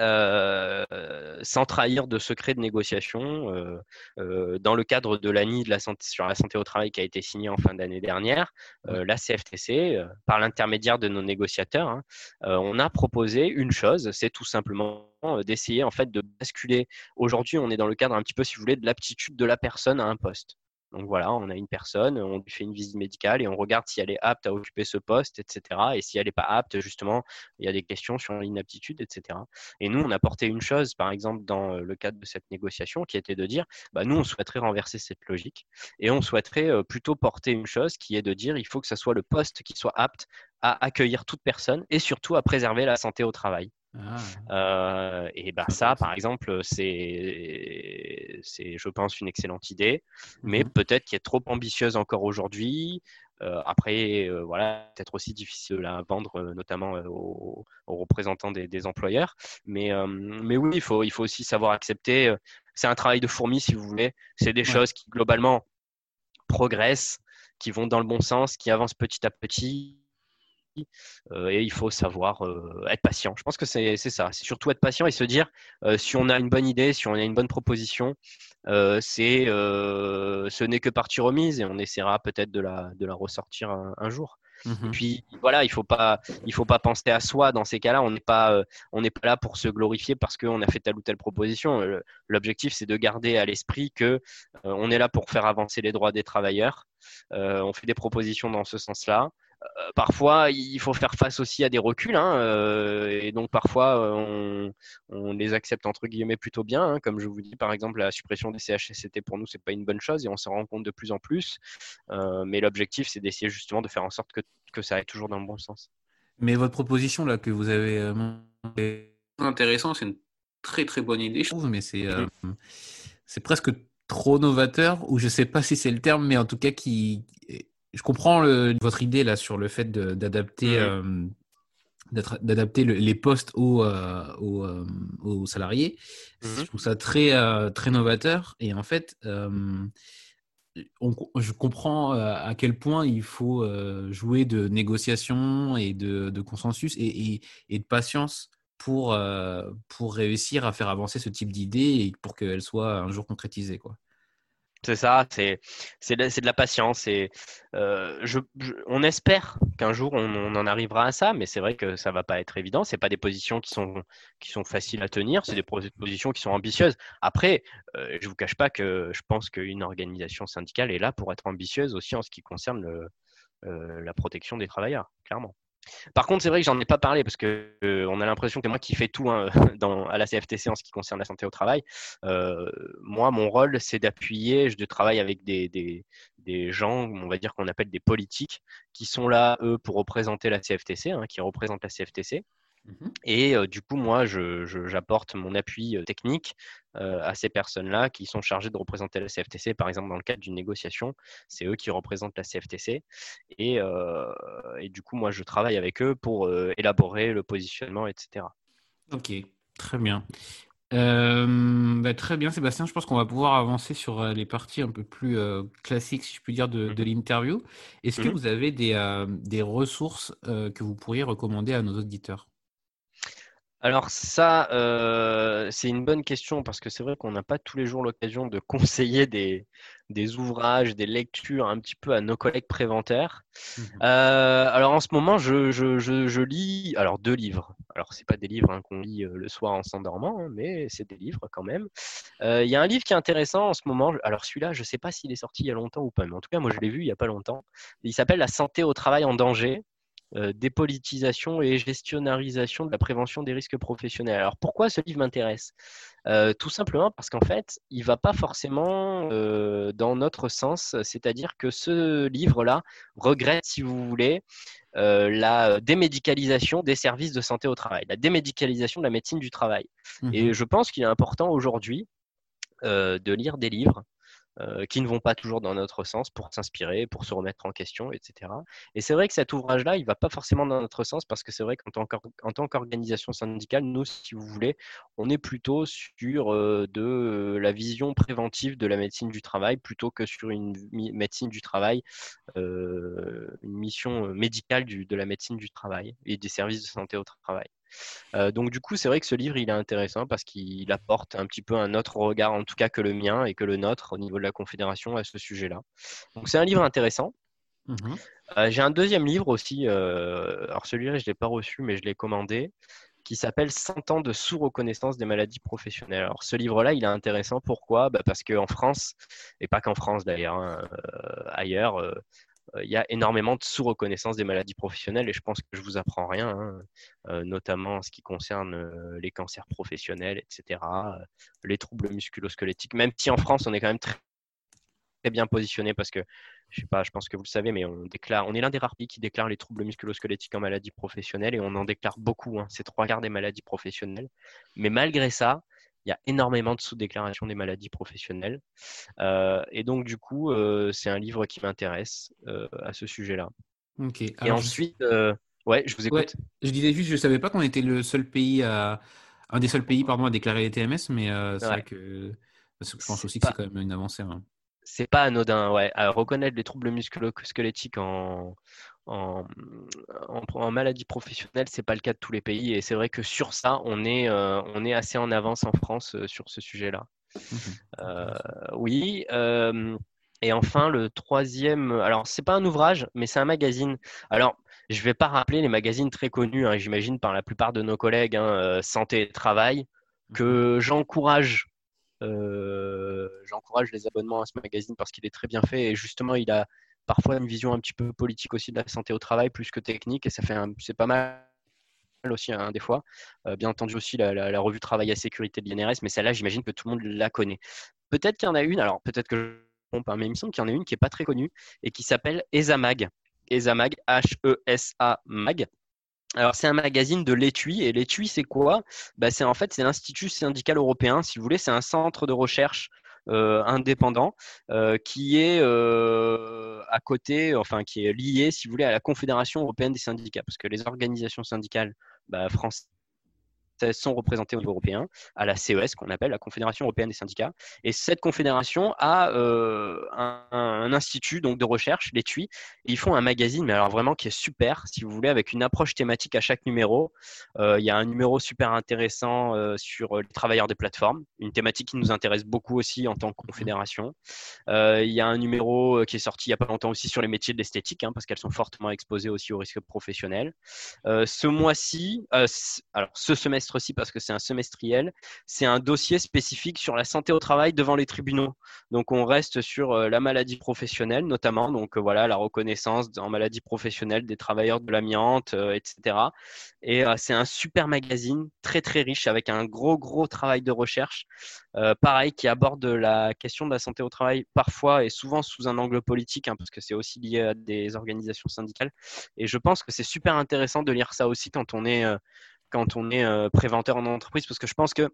Euh, sans trahir de secret de négociation. Euh, euh, dans le cadre de l'ANI de la santé, sur la santé au travail qui a été signé en fin d'année dernière, la CFTC, par l'intermédiaire de nos négociateurs, hein, on a proposé une chose, c'est tout simplement d'essayer en fait de basculer. Aujourd'hui, on est dans le cadre un petit peu, si vous voulez, de l'aptitude de la personne à un poste. Donc voilà, on a une personne, on lui fait une visite médicale et on regarde si elle est apte à occuper ce poste, etc. Et si elle n'est pas apte, justement, il y a des questions sur l'inaptitude, etc. Et nous, on a porté une chose, par exemple, dans le cadre de cette négociation, qui était de dire, bah, nous, on souhaiterait renverser cette logique et on souhaiterait plutôt porter une chose qui est de dire, il faut que ce soit le poste qui soit apte à accueillir toute personne et surtout à préserver la santé au travail. Ah. Euh, et ben ça, par exemple, c'est, c'est, je pense, une excellente idée, mais mmh peut-être qu'elle est trop ambitieuse encore aujourd'hui. Euh, après, euh, voilà, peut-être aussi difficile à vendre, notamment aux, représentants des, employeurs. Mais, mais oui, il faut, il faut aussi savoir accepter. C'est un travail de fourmi, si vous voulez. C'est des choses qui, globalement, progressent, qui vont dans le bon sens, qui avancent petit à petit et il faut savoir euh, être patient. Je pense que c'est ça. C'est surtout être patient et se dire euh, si on a une bonne idée, si on a une bonne proposition, c'est ce n'est que partie remise et on essaiera peut-être de la, de la ressortir un, jour. Mmh puis voilà, il faut pas, il faut pas penser à soi dans ces cas-là. On n'est pas, on n'est pas là pour se glorifier parce qu'on a fait telle ou telle proposition. L'objectif, c'est de garder à l'esprit que on est là pour faire avancer les droits des travailleurs. on fait des propositions dans ce sens-là. Euh, parfois, il faut faire face aussi à des reculs, hein, euh, et donc parfois on, les accepte entre guillemets plutôt bien. Hein, comme je vous dis, par exemple, la suppression des CHSCT pour nous, c'est pas une bonne chose, et on s'en rend compte de plus en plus. Euh, mais l'objectif, c'est d'essayer justement de faire en sorte que, que, ça aille toujours dans le bon sens. Mais votre proposition là que vous avez c'est intéressant, c'est une très très bonne idée, je trouve, mais c'est c'est presque trop novateur, ou je sais pas si c'est le terme, mais en tout cas qui je comprends votre idée là sur le fait d'adapter euh, d'adapter les postes aux, euh, euh, aux, salariés. Mmh je trouve ça très, très novateur. Et en fait, je comprends à quel point il faut jouer de négociation et de, consensus et, et, de patience pour, pour réussir à faire avancer ce type d'idée et pour qu'elle soit un jour concrétisée. Quoi. C'est ça, c'est de, la patience. Et, euh, on espère qu'un jour on, en arrivera à ça, mais c'est vrai que ça va pas être évident. C'est pas des positions qui sont qui sont faciles à tenir, c'est des positions qui sont ambitieuses. Après, euh, je vous cache pas que je pense qu'une organisation syndicale est là pour être ambitieuse aussi en ce qui concerne euh, la protection des travailleurs, clairement. Par contre, c'est vrai que j'en ai pas parlé parce que euh, on a l'impression que moi qui fais tout hein, à la CFTC en ce qui concerne la santé au travail, euh, moi mon rôle c'est d'appuyer, je travaille avec des, gens, on va dire qu'on appelle des politiques, qui sont là eux pour représenter la CFTC, hein, qui représentent la CFTC. Mmh Et du coup, moi, j'apporte mon appui technique à ces personnes-là qui sont chargées de représenter la CFTC, par exemple dans le cadre d'une négociation. C'est eux qui représentent la CFTC. Et, et, du coup, moi, je travaille avec eux pour élaborer le positionnement, etc. Ok, très bien. Bah, très bien, Sébastien. Je pense qu'on va pouvoir avancer sur les parties un peu plus classiques, si je puis dire, de, de mmh l'interview. Est-ce que mmh vous avez des, des ressources que vous pourriez recommander à nos auditeurs? Alors ça, euh, c'est une bonne question parce que c'est vrai qu'on n'a pas tous les jours l'occasion de conseiller des, des, ouvrages, des lectures un petit peu à nos collègues préventaires. Mmh euh, alors en ce moment, je, je, je, lis alors deux livres. Alors c'est pas des livres hein, qu'on lit euh, le soir en s'endormant, hein, mais c'est des livres quand même. Il y a un livre qui est intéressant en ce moment. Alors celui-là, je sais pas s'il est sorti il y a longtemps ou pas, mais en tout cas moi je l'ai vu il y a pas longtemps. Il s'appelle La santé au travail en danger dépolitisation et gestionnarisation de la prévention des risques professionnels. Alors pourquoi ce livre m'intéresse? Euh, Tout simplement parce qu'en fait, il va pas forcément euh, dans notre sens, c'est-à-dire que ce livre-là regrette, si vous voulez, la démédicalisation des services de santé au travail, la démédicalisation de la médecine du travail. Et mmh je pense qu'il est important aujourd'hui de lire des livres euh, qui ne vont pas toujours dans notre sens pour s'inspirer, pour se remettre en question, etc. Et c'est vrai que cet ouvrage-là, il ne va pas forcément dans notre sens parce que c'est vrai qu'en tant qu'organisation syndicale, nous, si vous voulez, on est plutôt sur euh, de la vision préventive de la médecine du travail plutôt que sur une médecine du travail, euh, une mission médicale de la médecine du travail et des services de santé au travail. Euh, donc du coup, c'est vrai que ce livre, il est intéressant parce qu'il apporte un petit peu un autre regard, en tout cas que le mien et que le nôtre au niveau de la Confédération à ce sujet-là. Donc c'est un livre intéressant. Mmh euh, j'ai un deuxième livre aussi, euh, alors celui-là, je ne l'ai pas reçu, mais je l'ai commandé, qui s'appelle 100 ans de sous-reconnaissance des maladies professionnelles. Alors ce livre-là, il est intéressant. Pourquoi? Bah, Parce qu'en France, et pas qu'en France d'ailleurs, hein, ailleurs, il y a énormément de sous-reconnaissance des maladies professionnelles et je pense que je vous apprends rien, hein, notamment en ce qui concerne les cancers professionnels, etc., les troubles musculosquelettiques. Même si en France, on est quand même très, bien positionné parce que je sais pas, je pense que vous le savez, mais on déclare, on est l'un des rares pays qui déclare les troubles musculosquelettiques en maladie professionnelle et on en déclare beaucoup. Hein, c'est trois quarts des maladies professionnelles. Mais malgré ça, il y a énormément de sous-déclarations des maladies professionnelles. Euh, et donc, du coup, euh, c'est un livre qui m'intéresse euh, à ce sujet-là. Ok. et ensuite, ouais, je vous écoute. je disais juste, je ne savais pas qu'on était le seul pays à. Un des seuls pays, pardon, à déclarer les TMS, mais c'est vrai que. je pense aussi que c'est quand même une avancée. Hein. C'est pas anodin, ouais. À reconnaître les troubles musculo-squelettiques en, en, en, maladie professionnelle, c'est pas le cas de tous les pays. Et c'est vrai que sur ça, on est, euh, on est assez en avance en France euh, sur ce sujet-là. Mmh euh, oui. et enfin, le troisième, alors c'est pas un ouvrage, mais c'est un magazine. Alors, je vais pas rappeler les magazines très connus, hein, j'imagine par la plupart de nos collègues, hein, Santé et Travail, mmh que j'encourage j'encourage les abonnements à ce magazine parce qu'il est très bien fait et justement il a parfois une vision un petit peu politique aussi de la santé au travail plus que technique et ça fait c'est pas mal aussi hein, des fois. Euh, bien entendu aussi la, revue Travail à sécurité de l'INRS, mais celle-là j'imagine que tout le monde la connaît. Peut-être qu'il y en a une, alors peut-être que je trompe, hein, mais il me semble qu'il y en a une qui n'est pas très connue et qui s'appelle ESAMAG. ESAMAG, H-E-S-A MAG. Alors c'est un magazine de l'étui et l'étui c'est quoi? Bah, C'est en fait c'est l'Institut syndical européen, si vous voulez, c'est un centre de recherche indépendant euh, qui est euh, à côté, enfin qui est lié, si vous voulez, à la Confédération européenne des syndicats, parce que les organisations syndicales bah, françaises 16 sont représentés au niveau européen à la CES, qu'on appelle la Confédération européenne des syndicats. Et cette confédération a euh, un, institut donc, de recherche, les TUI, ils font un magazine, mais alors vraiment qui est super, si vous voulez, avec une approche thématique à chaque numéro. Euh, il y a un numéro super intéressant euh, sur les travailleurs des plateformes, une thématique qui nous intéresse beaucoup aussi en tant que confédération. il y a un numéro qui est sorti il n'y a pas longtemps aussi sur les métiers de l'esthétique, hein, parce qu'elles sont fortement exposées aussi au risque professionnel. ce mois-ci, alors ce semestre-ci, parce que c'est un semestriel, c'est un dossier spécifique sur la santé au travail devant les tribunaux. Donc on reste sur euh, la maladie professionnelle notamment, donc euh, voilà la reconnaissance en maladie professionnelle des travailleurs de l'amiante, euh, etc. Et c'est un super magazine très très riche avec un gros gros travail de recherche, pareil qui aborde la question de la santé au travail parfois et souvent sous un angle politique, hein, parce que c'est aussi lié à des organisations syndicales. Et je pense que c'est super intéressant de lire ça aussi quand on est quand on est préventeur en entreprise, parce que je pense que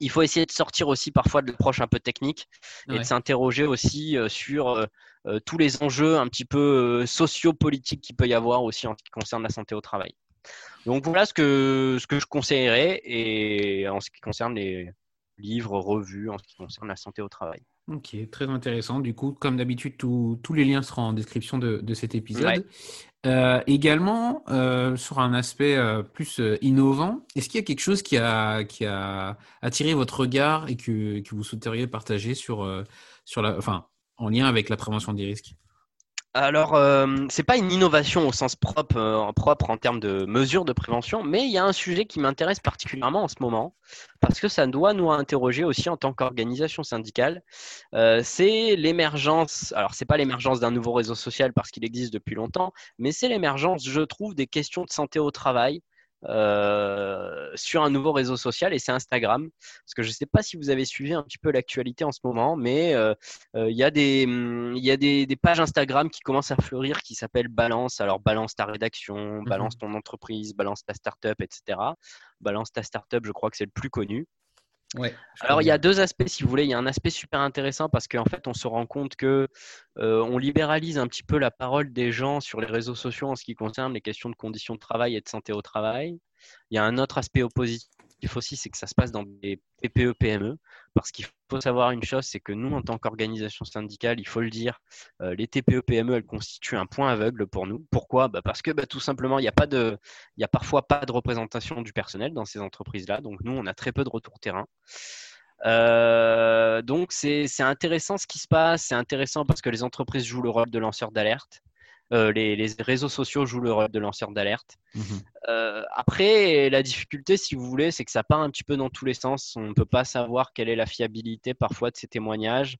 il faut essayer de sortir aussi parfois de l'approche un peu technique et de s'interroger aussi euh, sur euh, euh, tous les enjeux un petit peu socio-politiques qu'il peut y avoir aussi en ce qui concerne la santé au travail. Donc voilà ce que, ce que je conseillerais et en ce qui concerne les livres, revues, en ce qui concerne la santé au travail. Ok, très intéressant. Du coup, comme d'habitude, tous les liens seront en description de, cet épisode. Euh, également, euh, sur un aspect euh, plus innovant, est-ce qu'il y a quelque chose qui a, qui a attiré votre regard et que, que vous souhaiteriez partager sur, sur la, enfin, en lien avec la prévention des risques? Alors, euh, c'est pas une innovation au sens propre, euh, propre en termes de mesures de prévention, mais il y a un sujet qui m'intéresse particulièrement en ce moment, parce que ça doit nous interroger aussi en tant qu'organisation syndicale. Euh, c'est l'émergence, alors c'est pas l'émergence d'un nouveau réseau social parce qu'il existe depuis longtemps, mais c'est l'émergence, je trouve, des questions de santé au travail euh, sur un nouveau réseau social et c'est Instagram. Parce que je ne sais pas si vous avez suivi un petit peu l'actualité en ce moment, mais euh, euh, il y a, des, hum, y a des, pages Instagram qui commencent à fleurir qui s'appellent Balance. Alors, balance ta rédaction, mhm. balance ton entreprise, balance ta startup, etc. Balance ta startup, je crois que c'est le plus connu. Alors il y a deux aspects, si vous voulez. Il y a un aspect super intéressant parce qu'en fait, on se rend compte que euh, on libéralise un petit peu la parole des gens sur les réseaux sociaux en ce qui concerne les questions de conditions de travail et de santé au travail. Il y a un autre aspect oppositif faut aussi, c'est que ça se passe dans des TPE-PME. Parce qu'il faut savoir une chose, c'est que nous, en tant qu'organisation syndicale, il faut le dire, euh, les TPE-PME, elles constituent un point aveugle pour nous. Pourquoi? Bah, Parce que bah, tout simplement, il n'y a, a parfois pas de représentation du personnel dans ces entreprises-là. Donc nous, on a très peu de retour terrain. Euh, donc c'est intéressant ce qui se passe, c'est intéressant parce que les entreprises jouent le rôle de lanceur d'alerte. Euh, les, réseaux sociaux jouent le rôle de lanceur d'alerte. Mhm. Euh, après, la difficulté, si vous voulez, c'est que ça part un petit peu dans tous les sens. On ne peut pas savoir quelle est la fiabilité parfois de ces témoignages.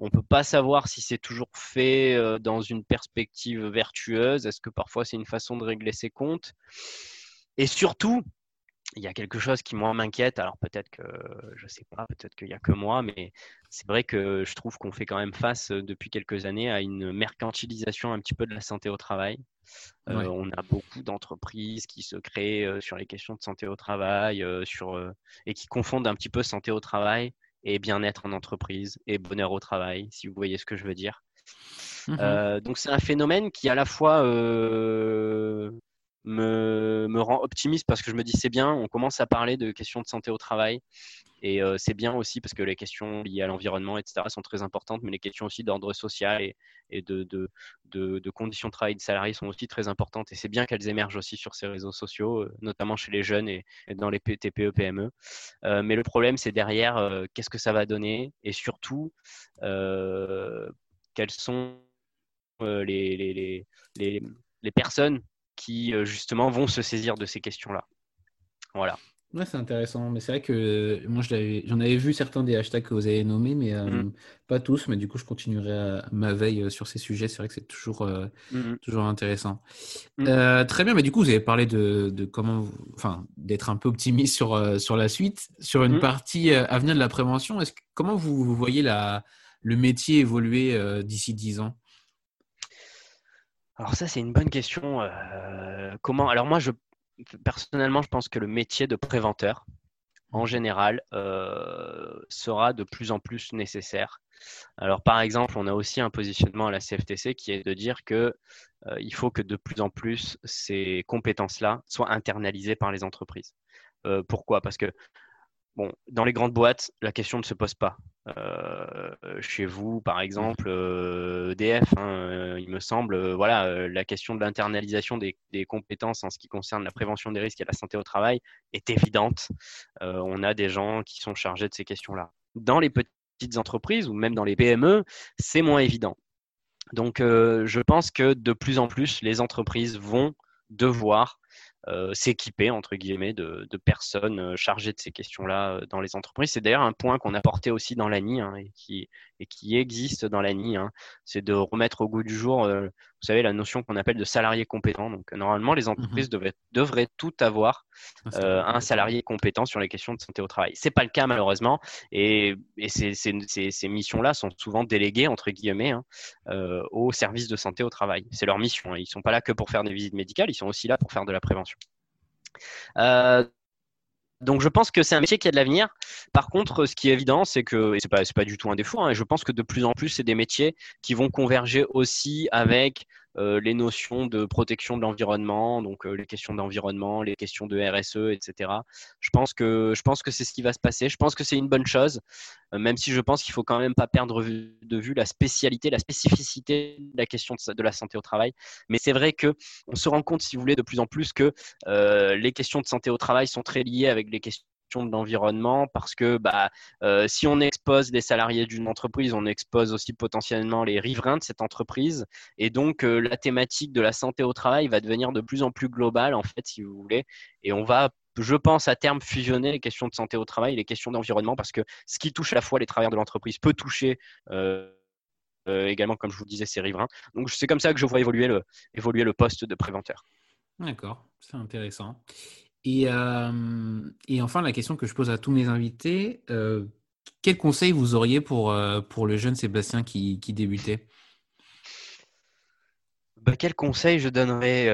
On ne peut pas savoir si c'est toujours fait euh, dans une perspective vertueuse. Est-ce que parfois c'est une façon de régler ses comptes? Et surtout, il y a quelque chose qui moi m'inquiète. Alors peut-être que je sais pas, peut-être qu'il n'y a que moi, mais c'est vrai que je trouve qu'on fait quand même face euh, depuis quelques années à une mercantilisation un petit peu de la santé au travail. Euh, on a beaucoup d'entreprises qui se créent euh, sur les questions de santé au travail, sur et qui confondent un petit peu santé au travail et bien-être en entreprise et bonheur au travail, si vous voyez ce que je veux dire. Mmh donc c'est un phénomène qui à la fois me, rend optimiste parce que je me dis c'est bien, on commence à parler de questions de santé au travail et euh, c'est bien aussi parce que les questions liées à l'environnement, etc., sont très importantes, mais les questions aussi d'ordre social et, de, conditions de travail des salariés sont aussi très importantes et c'est bien qu'elles émergent aussi sur ces réseaux sociaux, euh, notamment chez les jeunes et, dans les TPE, PME. Euh, mais le problème, c'est derrière, qu'est-ce que ça va donner? Et surtout, quelles sont les personnes qui euh, justement vont se saisir de ces questions-là. Voilà. Ouais, c'est intéressant. Mais c'est vrai que moi, j'en avais vu certains des hashtags que vous avez nommés, mais euh, mm. pas tous. Mais du coup, je continuerai ma veille euh, sur ces sujets. C'est vrai que c'est toujours, mm. toujours intéressant. Mm. très bien. Mais du coup, vous avez parlé de, de comment, enfin, d'être un peu optimiste sur, sur la suite, sur une partie à venir de la prévention. Est-ce comment vous, vous voyez la, le métier évoluer d'ici 10 ans? Alors ça, c'est une bonne question. Euh, comment Alors moi, je, personnellement, je pense que le métier de préventeur, en général, euh, sera de plus en plus nécessaire. Alors, par exemple, on a aussi un positionnement à la CFTC qui est de dire que il faut que de plus en plus ces compétences-là soient internalisées par les entreprises. pourquoi? Parce que Bon, dans les grandes boîtes, la question ne se pose pas. Euh, chez vous, par exemple, EDF, euh, e hein, euh, il me semble, voilà, la question de l'internalisation des, compétences en ce qui concerne la prévention des risques et la santé au travail est évidente. on a des gens qui sont chargés de ces questions-là. Dans les petites entreprises ou même dans les PME, c'est moins évident. Donc, je pense que de plus en plus, les entreprises vont devoir s'équiper entre guillemets de, personnes euh, chargées de ces questions-là euh, dans les entreprises. C'est d'ailleurs un point qu'on a porté aussi dans l'ANI hein, et, qui, et qui existe dans l'ANI. Hein. C'est de remettre au goût du jour, vous savez, la notion qu'on appelle de salarié compétent. Donc normalement, les mmh entreprises devraient, devraient tout avoir ah, un salarié compétent sur les questions de santé au travail. C'est pas le cas malheureusement, et, et ces, ces, missions-là sont souvent déléguées entre guillemets hein, aux services de santé au travail. C'est leur mission. Ils sont pas là que pour faire des visites médicales, ils sont aussi là pour faire de la prévention. Euh, donc je pense que c'est un métier qui a de l'avenir. Par contre, ce qui est évident, c'est que, et c'est pas, pas du tout un défaut, hein, je pense que de plus en plus, c'est des métiers qui vont converger aussi avec les notions de protection de l'environnement, donc euh, les questions d'environnement, les questions de RSE, etc. Je pense que je pense que c'est ce qui va se passer. Je pense que c'est une bonne chose, euh, même si je pense qu'il faut quand même pas perdre de vue la spécialité, la spécificité de la question de, la santé au travail. Mais c'est vrai que on se rend compte, si vous voulez, de plus en plus que les questions de santé au travail sont très liées avec les questions de l'environnement parce que bah, euh, si on expose les salariés d'une entreprise, on expose aussi potentiellement les riverains de cette entreprise. Et donc, euh, la thématique de la santé au travail va devenir de plus en plus globale, en fait, si vous voulez. Et on va je pense à terme fusionner les questions de santé au travail et les questions d'environnement parce que ce qui touche à la fois les travailleurs de l'entreprise peut toucher euh, également, comme je vous disais, ces riverains. Donc c'est comme ça que je vois évoluer le, évoluer le poste de préventeur. D'accord, c'est intéressant. Euh, et, enfin, la question que je pose à tous mes invités, euh, quel conseil vous auriez pour, euh, pour le jeune Sébastien qui, qui débutait? Bah, Quel conseil je donnerais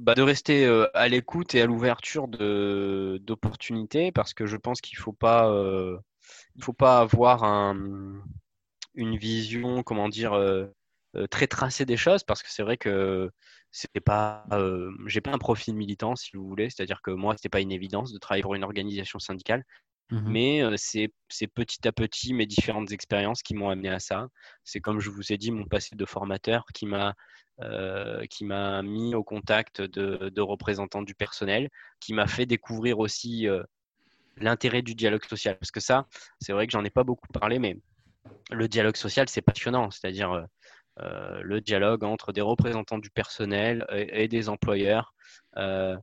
bah, De rester à l'écoute et à l'ouverture d'opportunités? Parce que je pense qu'il ne faut, pas, il faut pas avoir un, une vision, comment dire, très tracée des choses. Parce que c'est vrai que c'est pas, euh, j'ai pas un profil militant si vous voulez, c'est-à-dire que moi c'était pas une évidence de travailler pour une organisation syndicale, mmh mais euh, c'est petit à petit mes différentes expériences qui m'ont amené à ça. C'est comme je vous ai dit mon passé de formateur qui m'a euh, qui m'a mis au contact de, de, représentants du personnel, qui m'a fait découvrir aussi l'intérêt du dialogue social, parce que ça, c'est vrai que j'en ai pas beaucoup parlé, mais le dialogue social c'est passionnant, c'est-à-dire euh, le dialogue entre des représentants du personnel et, des employeurs, euh,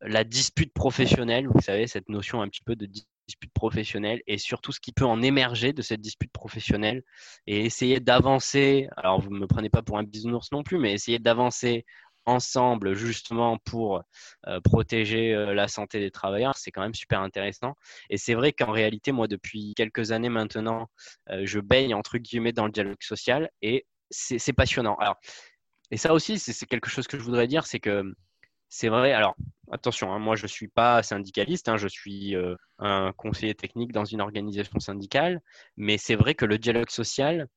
la dispute professionnelle, vous savez, cette notion un petit peu de dispute professionnelle et surtout ce qui peut en émerger de cette dispute professionnelle et essayer d'avancer, alors vous ne me prenez pas pour un bisounours non plus, mais essayer d'avancer ensemble justement pour euh, protéger la santé des travailleurs, c'est quand même super intéressant. Et c'est vrai qu'en réalité, moi, depuis quelques années maintenant, je baigne entre guillemets dans le dialogue social et c'est passionnant. Et ça aussi, c'est quelque chose que je voudrais dire, c'est que c'est vrai. Alors, attention, hein, moi je ne suis pas syndicaliste, hein, je suis euh, un conseiller technique dans une organisation syndicale, mais c'est vrai que le dialogue social,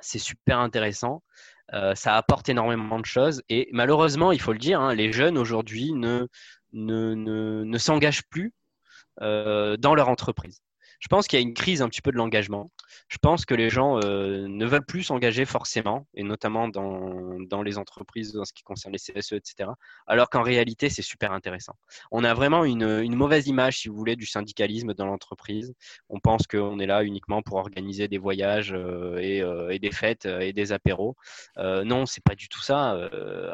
c'est super intéressant. Euh, ça apporte énormément de choses et malheureusement, il faut le dire, hein, les jeunes aujourd'hui ne s'engagent plus euh, dans leur entreprise. Je pense qu'il y a une crise un petit peu de l'engagement. Je pense que les gens euh, ne veulent plus s'engager forcément, et notamment dans, dans, les entreprises, en ce qui concerne les CSE, etc. Alors qu'en réalité, c'est super intéressant. On a vraiment une, une, mauvaise image, si vous voulez, du syndicalisme dans l'entreprise. On pense qu'on est là uniquement pour organiser des voyages euh, et, euh, et, des fêtes et des apéros. non, c'est pas du tout ça.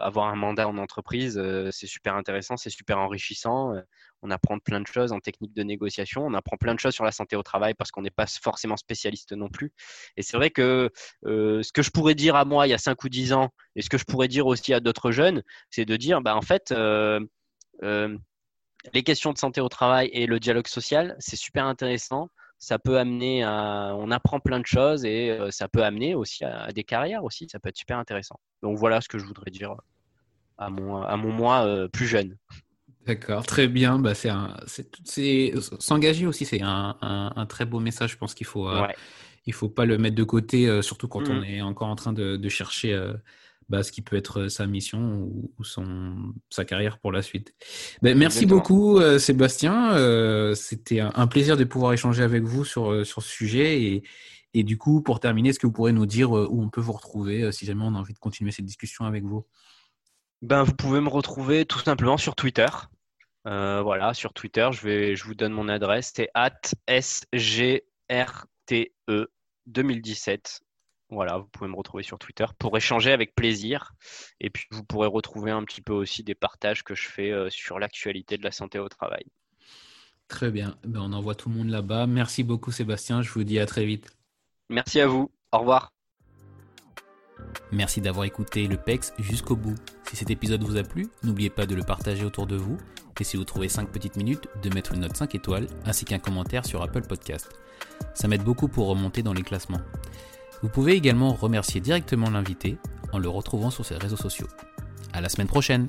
avoir un mandat en entreprise, c'est super intéressant, c'est super enrichissant on apprend plein de choses en technique de négociation, on apprend plein de choses sur la santé au travail parce qu'on n'est pas forcément spécialiste non plus. Et c'est vrai que euh, ce que je pourrais dire à moi il y a 5 ou 10 ans, et ce que je pourrais dire aussi à d'autres jeunes, c'est de dire, bah, en fait, euh, euh, les questions de santé au travail et le dialogue social, c'est super intéressant. Ça peut amener à, on apprend plein de choses et ça peut amener aussi à, des carrières aussi. Ça peut être super intéressant. Donc voilà ce que je voudrais dire à mon, à mon moi plus jeune. D'accord, très bien. Bah, c'est un, c'est, s'engager aussi, c'est un, un, très beau message. Je pense qu'il faut, euh, il faut pas le mettre de côté, euh, surtout quand on mmh. est encore en train de, de chercher euh, bah, ce qui peut être sa mission ou, son, sa carrière pour la suite. Ben, merci beaucoup, Sébastien. C'était un, plaisir de pouvoir échanger avec vous sur, sur ce sujet. Et, et du coup, pour terminer, est-ce que vous pourrez nous dire où on peut vous retrouver si jamais on a envie de continuer cette discussion avec vous? Ben, Vous pouvez me retrouver tout simplement sur Twitter. Euh, voilà, sur Twitter, je, vais, je vous donne mon adresse, c'est sgRTE2017. Voilà, vous pouvez me retrouver sur Twitter pour échanger avec plaisir. Et puis, vous pourrez retrouver un petit peu aussi des partages que je fais euh, sur l'actualité de la santé au travail. Très bien. Ben, on envoie tout le monde là-bas. Merci beaucoup, Sébastien. Je vous dis à très vite. Merci à vous. Au revoir. Merci d'avoir écouté le PEX jusqu'au bout. Si cet épisode vous a plu, n'oubliez pas de le partager autour de vous et si vous trouvez 5 petites minutes, de mettre une note 5 étoiles ainsi qu'un commentaire sur Apple Podcast. Ça m'aide beaucoup pour remonter dans les classements. Vous pouvez également remercier directement l'invité en le retrouvant sur ses réseaux sociaux. À la semaine prochaine!